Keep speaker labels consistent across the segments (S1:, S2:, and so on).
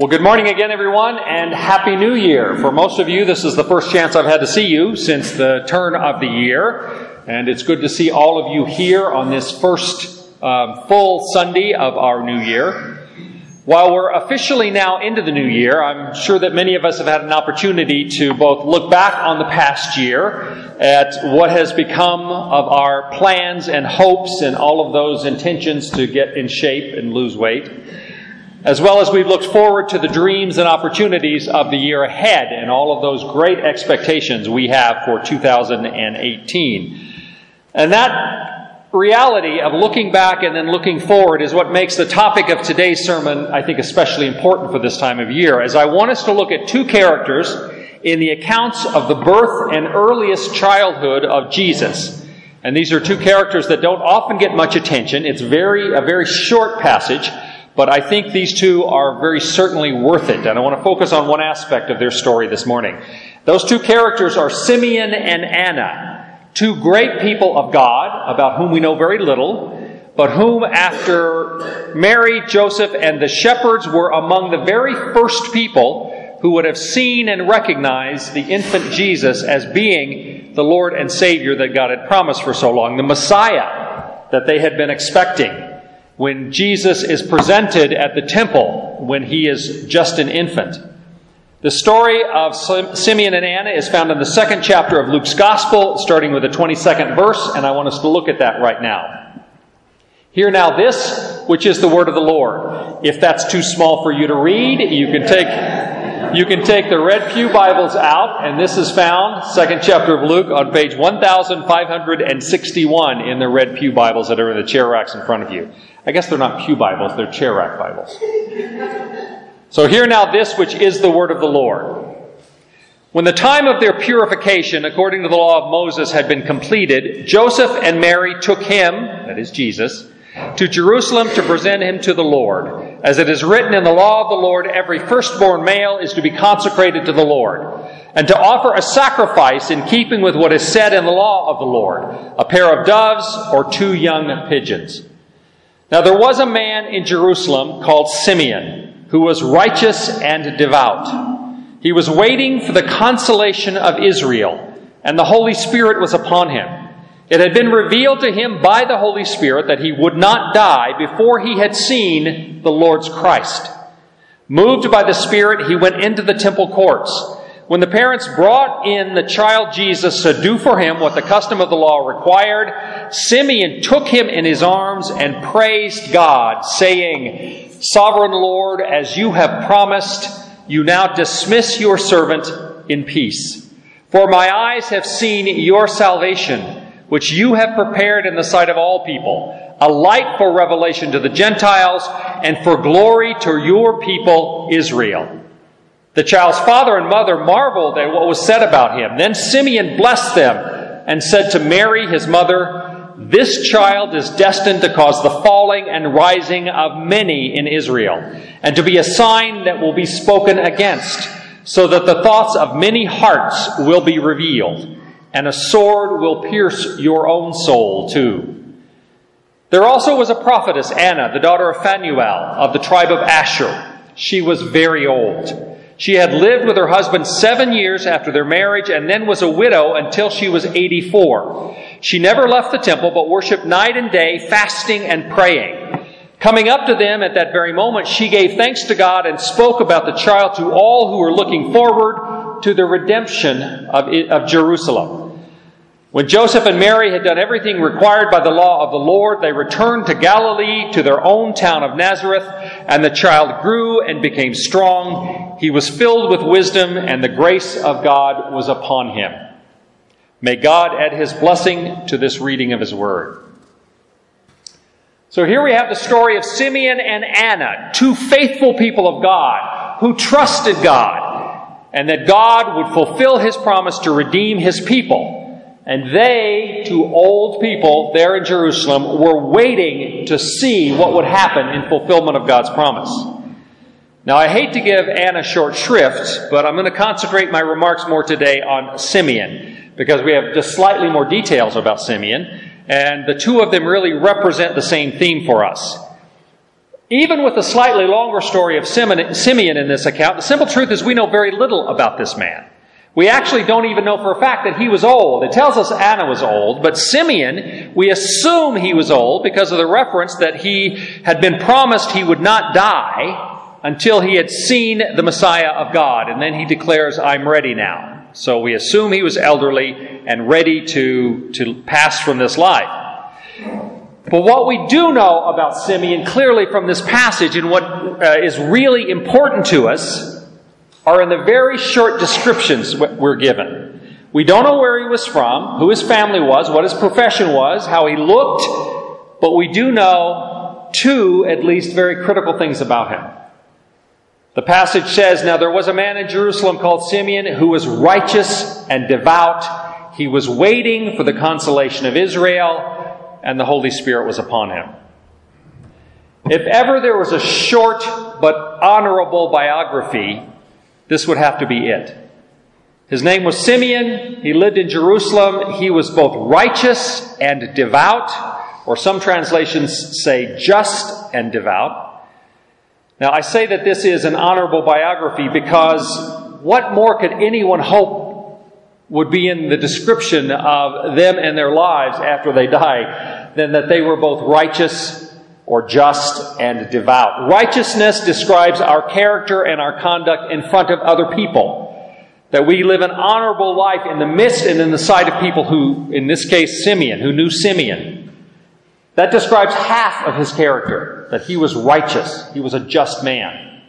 S1: Well, good morning again, everyone, and Happy New Year. For most of you, this is the first chance I've had to see you since the turn of the year, and it's good to see all of you here on this first um, full Sunday of our new year. While we're officially now into the new year, I'm sure that many of us have had an opportunity to both look back on the past year at what has become of our plans and hopes and all of those intentions to get in shape and lose weight as well as we've looked forward to the dreams and opportunities of the year ahead and all of those great expectations we have for 2018. And that reality of looking back and then looking forward is what makes the topic of today's sermon, I think, especially important for this time of year, as I want us to look at two characters in the accounts of the birth and earliest childhood of Jesus. And these are two characters that don't often get much attention. It's very, a very short passage, but I think these two are very certainly worth it, and I want to focus on one aspect of their story this morning. Those two characters are Simeon and Anna, two great people of God, about whom we know very little, but whom, after Mary, Joseph, and the shepherds, were among the very first people who would have seen and recognized the infant Jesus as being the Lord and Savior that God had promised for so long, the Messiah that they had been expecting when Jesus is presented at the temple when he is just an infant. The story of Simeon and Anna is found in the second chapter of Luke's Gospel, starting with the 22nd verse, and I want us to look at that right now. Hear now this, which is the word of the Lord. If that's too small for you to read, you can take you can take the Red Pew Bibles out, and this is found, second chapter of Luke, on page 1561 in the Red Pew Bibles that are in the chair racks in front of you. I guess they're not Pew Bibles, they're chair rack Bibles. So hear now this which is the word of the Lord. When the time of their purification, according to the law of Moses, had been completed, Joseph and Mary took him, that is Jesus, to Jerusalem to present him to the Lord. As it is written in the law of the Lord, every firstborn male is to be consecrated to the Lord, and to offer a sacrifice in keeping with what is said in the law of the Lord, a pair of doves or two young pigeons. Now there was a man in Jerusalem called Simeon, who was righteous and devout. He was waiting for the consolation of Israel, and the Holy Spirit was upon him. It had been revealed to him by the Holy Spirit that he would not die before he had seen the Lord's Christ. Moved by the Spirit, he went into the temple courts. When the parents brought in the child Jesus to do for him what the custom of the law required, Simeon took him in his arms and praised God, saying, Sovereign Lord, as you have promised, you now dismiss your servant in peace. For my eyes have seen your salvation which you have prepared in the sight of all people, a light for revelation to the Gentiles and for glory to your people Israel. The child's father and mother marveled at what was said about him. Then Simeon blessed them and said to Mary, his mother, This child is destined to cause the falling and rising of many in Israel, and to be a sign that will be spoken against, so that the thoughts of many hearts will be revealed and a sword will pierce your own soul too. There also was a prophetess, Anna, the daughter of Phanuel of the tribe of Asher. She was very old. She had lived with her husband seven years after their marriage and then was a widow until she was 84. She never left the temple but worshiped night and day, fasting and praying. Coming up to them at that very moment, she gave thanks to God and spoke about the child to all who were looking forward to the redemption of, of Jerusalem. When Joseph and Mary had done everything required by the law of the Lord, they returned to Galilee, to their own town of Nazareth, and the child grew and became strong. He was filled with wisdom, and the grace of God was upon him. May God add his blessing to this reading of his word. So here we have the story of Simeon and Anna, two faithful people of God who trusted God, and that God would fulfill his promise to redeem his people. And they, two old people there in Jerusalem, were waiting to see what would happen in fulfillment of God's promise. Now, I hate to give Anna short shrift, but I'm going to concentrate my remarks more today on Simeon, because we have just slightly more details about Simeon, and the two of them really represent the same theme for us. Even with the slightly longer story of Simeon in this account, the simple truth is we know very little about this man. We actually don't even know for a fact that he was old. It tells us Anna was old, but Simeon, we assume he was old because of the reference that he had been promised he would not die until he had seen the Messiah of God. And then he declares, I'm ready now. So we assume he was elderly and ready to, to pass from this life. But what we do know about Simeon clearly from this passage and what uh, is really important to us are in the very short descriptions we're given. We don't know where he was from, who his family was, what his profession was, how he looked, but we do know two, at least, very critical things about him. The passage says, Now there was a man in Jerusalem called Simeon who was righteous and devout. He was waiting for the consolation of Israel, and the Holy Spirit was upon him. If ever there was a short but honorable biography this would have to be it. His name was Simeon. He lived in Jerusalem. He was both righteous and devout, or some translations say just and devout. Now, I say that this is an honorable biography because what more could anyone hope would be in the description of them and their lives after they die than that they were both righteous or just and devout. Righteousness describes our character and our conduct in front of other people. That we live an honorable life in the midst and in the sight of people who, in this case, Simeon, who knew Simeon. That describes half of his character, that he was righteous, he was a just man.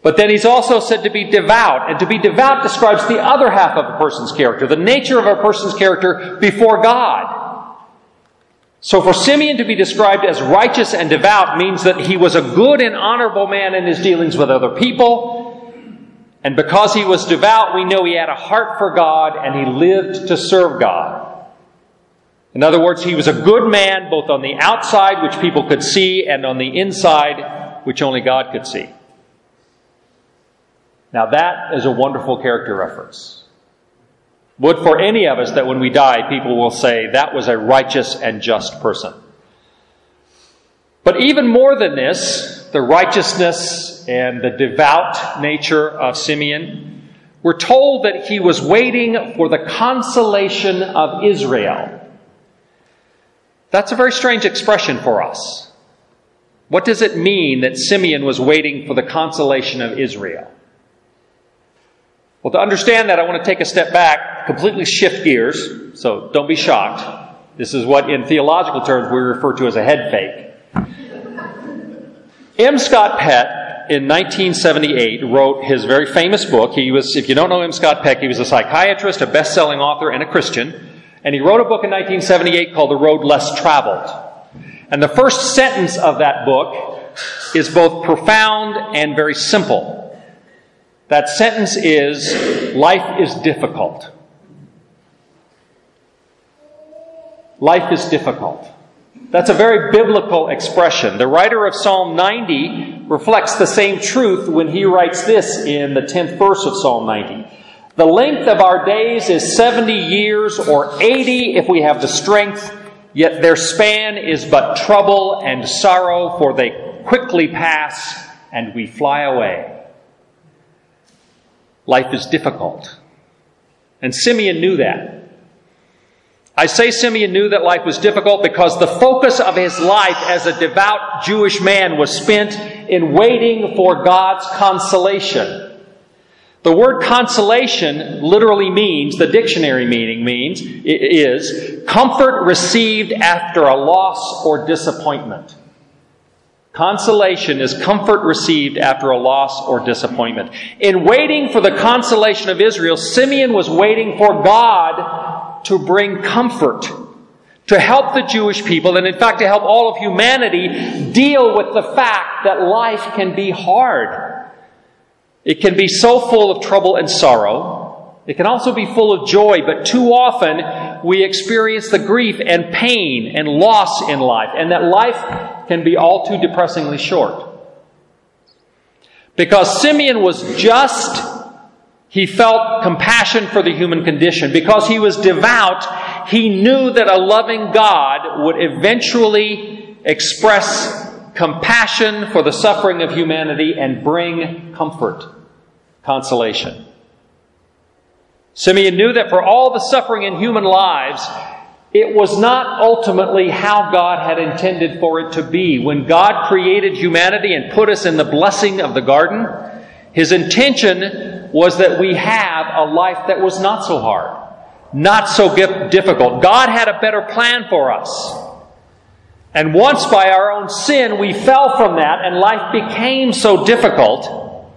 S1: But then he's also said to be devout, and to be devout describes the other half of a person's character, the nature of a person's character before God. So for Simeon to be described as righteous and devout means that he was a good and honorable man in his dealings with other people. And because he was devout, we know he had a heart for God and he lived to serve God. In other words, he was a good man both on the outside, which people could see, and on the inside, which only God could see. Now that is a wonderful character reference. Would for any of us that when we die, people will say, that was a righteous and just person. But even more than this, the righteousness and the devout nature of Simeon, we're told that he was waiting for the consolation of Israel. That's a very strange expression for us. What does it mean that Simeon was waiting for the consolation of Israel? Well, to understand that, I want to take a step back, completely shift gears, so don't be shocked. This is what, in theological terms, we refer to as a head fake. M. Scott Peck, in 1978, wrote his very famous book. He was, if you don't know M. Scott Peck, he was a psychiatrist, a best selling author, and a Christian. And he wrote a book in 1978 called The Road Less Traveled. And the first sentence of that book is both profound and very simple. That sentence is life is difficult. Life is difficult. That's a very biblical expression. The writer of Psalm 90 reflects the same truth when he writes this in the 10th verse of Psalm 90. The length of our days is 70 years or 80 if we have the strength, yet their span is but trouble and sorrow, for they quickly pass and we fly away. Life is difficult. And Simeon knew that. I say Simeon knew that life was difficult because the focus of his life as a devout Jewish man was spent in waiting for God's consolation. The word consolation literally means, the dictionary meaning means, is comfort received after a loss or disappointment. Consolation is comfort received after a loss or disappointment. In waiting for the consolation of Israel, Simeon was waiting for God to bring comfort, to help the Jewish people, and in fact to help all of humanity deal with the fact that life can be hard. It can be so full of trouble and sorrow. It can also be full of joy, but too often we experience the grief and pain and loss in life, and that life can be all too depressingly short. Because Simeon was just, he felt compassion for the human condition. Because he was devout, he knew that a loving God would eventually express compassion for the suffering of humanity and bring comfort, consolation. Simeon knew that for all the suffering in human lives, it was not ultimately how God had intended for it to be. When God created humanity and put us in the blessing of the garden, His intention was that we have a life that was not so hard, not so difficult. God had a better plan for us. And once by our own sin we fell from that and life became so difficult,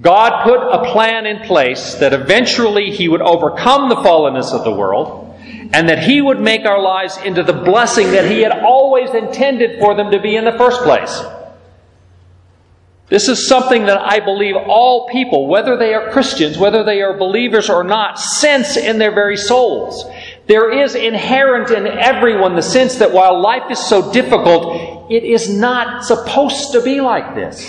S1: God put a plan in place that eventually He would overcome the fallenness of the world and that He would make our lives into the blessing that He had always intended for them to be in the first place. This is something that I believe all people, whether they are Christians, whether they are believers or not, sense in their very souls. There is inherent in everyone the sense that while life is so difficult, it is not supposed to be like this.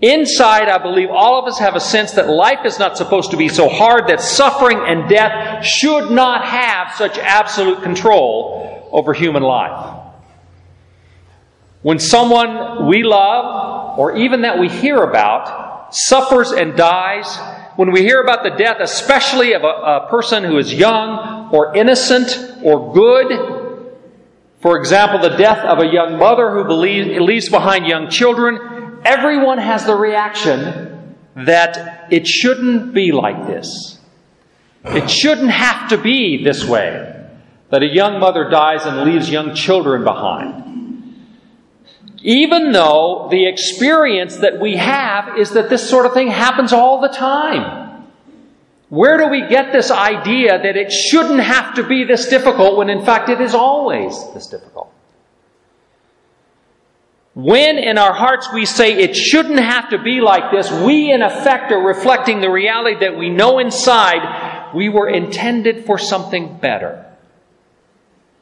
S1: Inside, I believe all of us have a sense that life is not supposed to be so hard, that suffering and death should not have such absolute control over human life. When someone we love, or even that we hear about, suffers and dies, when we hear about the death, especially of a, a person who is young or innocent or good, for example, the death of a young mother who leaves behind young children, everyone has the reaction that it shouldn't be like this. It shouldn't have to be this way that a young mother dies and leaves young children behind. Even though the experience that we have is that this sort of thing happens all the time. Where do we get this idea that it shouldn't have to be this difficult when in fact it is always this difficult? When in our hearts we say it shouldn't have to be like this, we in effect are reflecting the reality that we know inside we were intended for something better.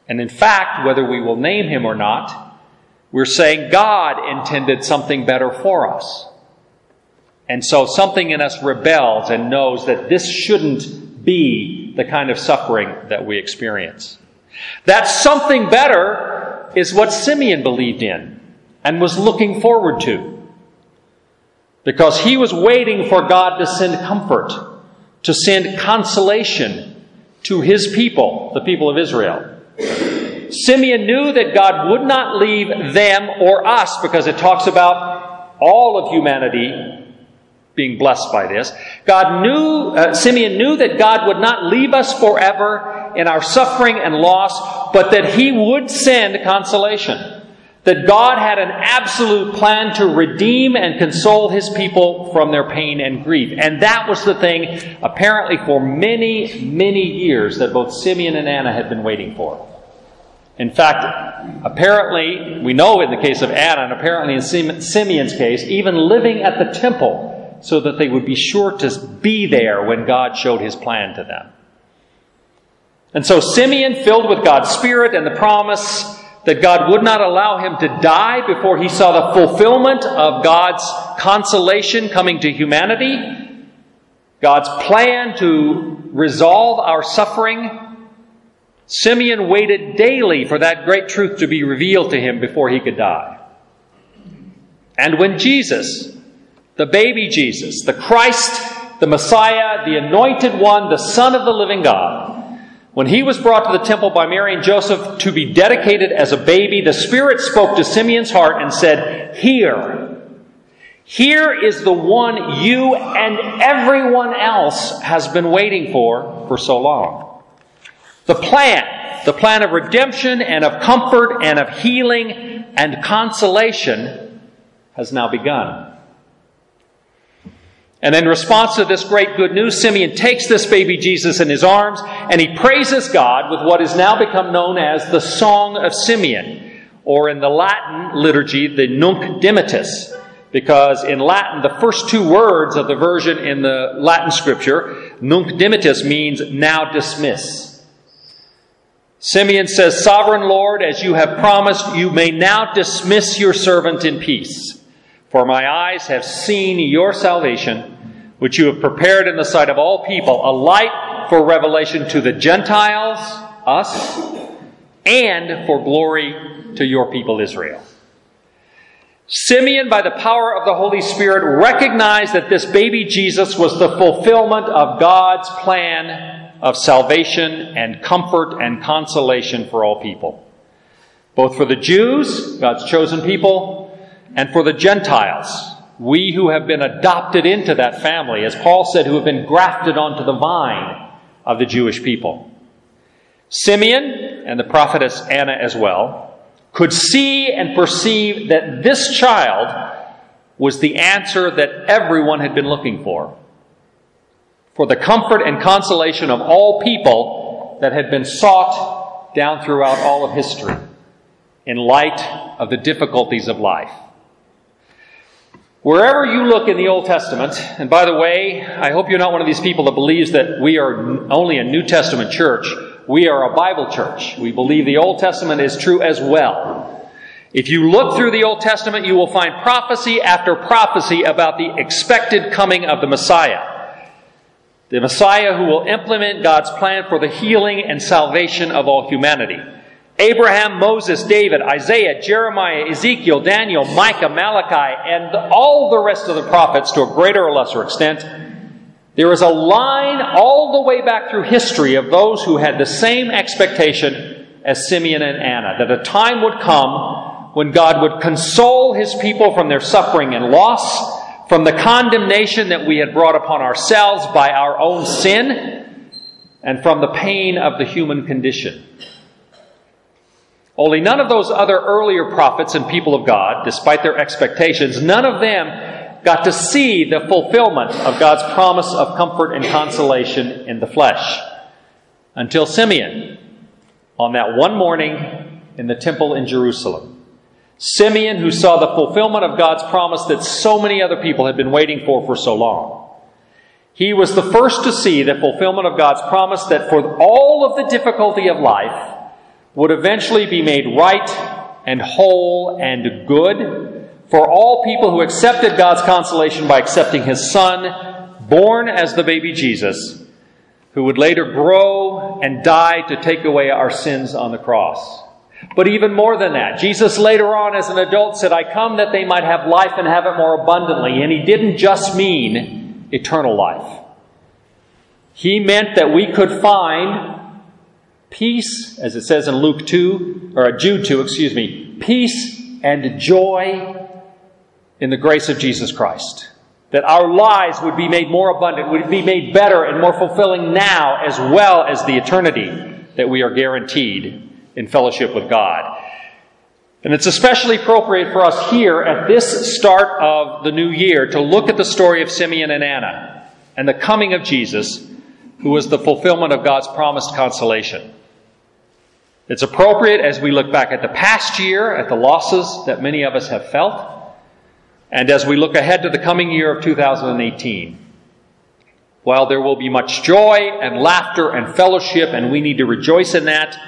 S1: And in fact, whether we will name him or not, we're saying God intended something better for us. And so something in us rebels and knows that this shouldn't be the kind of suffering that we experience. That something better is what Simeon believed in and was looking forward to. Because he was waiting for God to send comfort, to send consolation to his people, the people of Israel. Simeon knew that God would not leave them or us because it talks about all of humanity being blessed by this. God knew, uh, Simeon knew that God would not leave us forever in our suffering and loss, but that he would send consolation. That God had an absolute plan to redeem and console his people from their pain and grief. And that was the thing, apparently, for many, many years that both Simeon and Anna had been waiting for. In fact, apparently, we know in the case of Anna, and apparently in Simeon's case, even living at the temple so that they would be sure to be there when God showed his plan to them. And so Simeon, filled with God's Spirit and the promise that God would not allow him to die before he saw the fulfillment of God's consolation coming to humanity, God's plan to resolve our suffering Simeon waited daily for that great truth to be revealed to him before he could die. And when Jesus, the baby Jesus, the Christ, the Messiah, the anointed one, the Son of the living God, when he was brought to the temple by Mary and Joseph to be dedicated as a baby, the Spirit spoke to Simeon's heart and said, Here, here is the one you and everyone else has been waiting for for so long. The plan, the plan of redemption and of comfort and of healing and consolation has now begun. And in response to this great good news, Simeon takes this baby Jesus in his arms and he praises God with what has now become known as the Song of Simeon, or in the Latin liturgy, the Nunc Dimittis. Because in Latin, the first two words of the version in the Latin scripture, Nunc Dimittis, means now dismiss. Simeon says, Sovereign Lord, as you have promised, you may now dismiss your servant in peace. For my eyes have seen your salvation, which you have prepared in the sight of all people, a light for revelation to the Gentiles, us, and for glory to your people Israel. Simeon, by the power of the Holy Spirit, recognized that this baby Jesus was the fulfillment of God's plan of salvation and comfort and consolation for all people. Both for the Jews, God's chosen people, and for the Gentiles, we who have been adopted into that family, as Paul said, who have been grafted onto the vine of the Jewish people. Simeon and the prophetess Anna as well could see and perceive that this child was the answer that everyone had been looking for. For the comfort and consolation of all people that had been sought down throughout all of history in light of the difficulties of life. Wherever you look in the Old Testament, and by the way, I hope you're not one of these people that believes that we are only a New Testament church. We are a Bible church. We believe the Old Testament is true as well. If you look through the Old Testament, you will find prophecy after prophecy about the expected coming of the Messiah. The Messiah who will implement God's plan for the healing and salvation of all humanity. Abraham, Moses, David, Isaiah, Jeremiah, Ezekiel, Daniel, Micah, Malachi, and all the rest of the prophets to a greater or lesser extent there is a line all the way back through history of those who had the same expectation as Simeon and Anna, that a time would come when God would console his people from their suffering and loss, from the condemnation that we had brought upon ourselves by our own sin, and from the pain of the human condition. Only none of those other earlier prophets and people of God, despite their expectations, none of them got to see the fulfillment of God's promise of comfort and consolation in the flesh. Until Simeon, on that one morning in the temple in Jerusalem. Simeon, who saw the fulfillment of God's promise that so many other people had been waiting for for so long. He was the first to see the fulfillment of God's promise that for all of the difficulty of life would eventually be made right and whole and good for all people who accepted God's consolation by accepting His Son, born as the baby Jesus, who would later grow and die to take away our sins on the cross. But even more than that, Jesus later on as an adult said, I come that they might have life and have it more abundantly. And He didn't just mean eternal life. He meant that we could find peace, as it says in Luke 2, or Jude 2, excuse me, peace and joy in the grace of Jesus Christ. That our lives would be made more abundant, would be made better and more fulfilling now as well as the eternity that we are guaranteed in fellowship with God. And it's especially appropriate for us here at this start of the new year to look at the story of Simeon and Anna and the coming of Jesus, who was the fulfillment of God's promised consolation. It's appropriate as we look back at the past year, at the losses that many of us have felt, and as we look ahead to the coming year of 2018, while there will be much joy and laughter and fellowship, and we need to rejoice in that,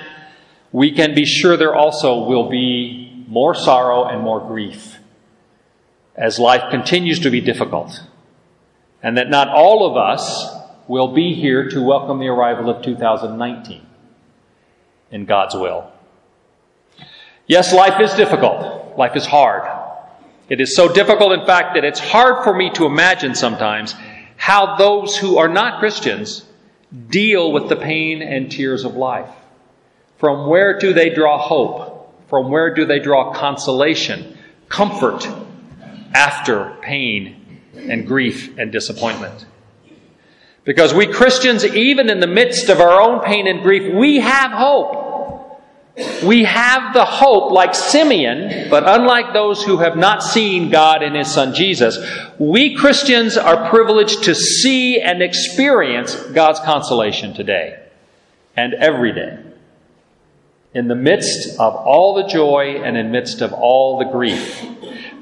S1: we can be sure there also will be more sorrow and more grief as life continues to be difficult. And that not all of us will be here to welcome the arrival of 2019 in God's will. Yes, life is difficult. Life is hard. It is so difficult, in fact, that it's hard for me to imagine sometimes how those who are not Christians deal with the pain and tears of life. From where do they draw hope? From where do they draw consolation, comfort after pain and grief and disappointment? Because we Christians, even in the midst of our own pain and grief, we have hope. We have the hope, like Simeon, but unlike those who have not seen God and His Son Jesus, we Christians are privileged to see and experience God's consolation today and every day. In the midst of all the joy and in midst of all the grief.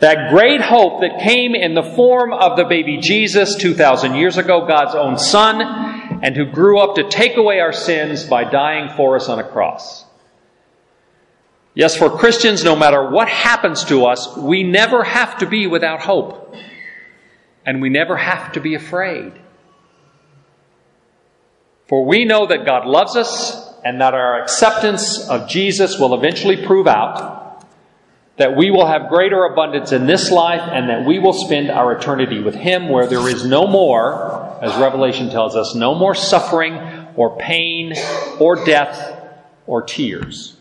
S1: That great hope that came in the form of the baby Jesus 2,000 years ago, God's own Son, and who grew up to take away our sins by dying for us on a cross. Yes, for Christians, no matter what happens to us, we never have to be without hope. And we never have to be afraid. For we know that God loves us and that our acceptance of Jesus will eventually prove out, that we will have greater abundance in this life, and that we will spend our eternity with Him where there is no more, as Revelation tells us, no more suffering or pain or death or tears.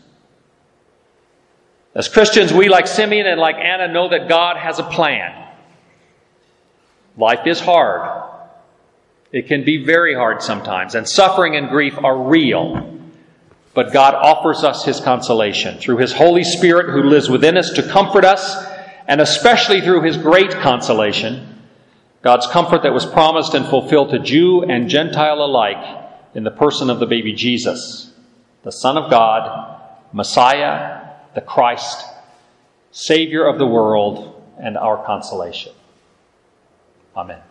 S1: As Christians, we, like Simeon and like Anna, know that God has a plan. Life is hard. It can be very hard sometimes, and suffering and grief are real. But God offers us His consolation through His Holy Spirit who lives within us to comfort us, and especially through His great consolation, God's comfort that was promised and fulfilled to Jew and Gentile alike in the person of the baby Jesus, the Son of God, Messiah, the Christ, Savior of the world, and our consolation. Amen.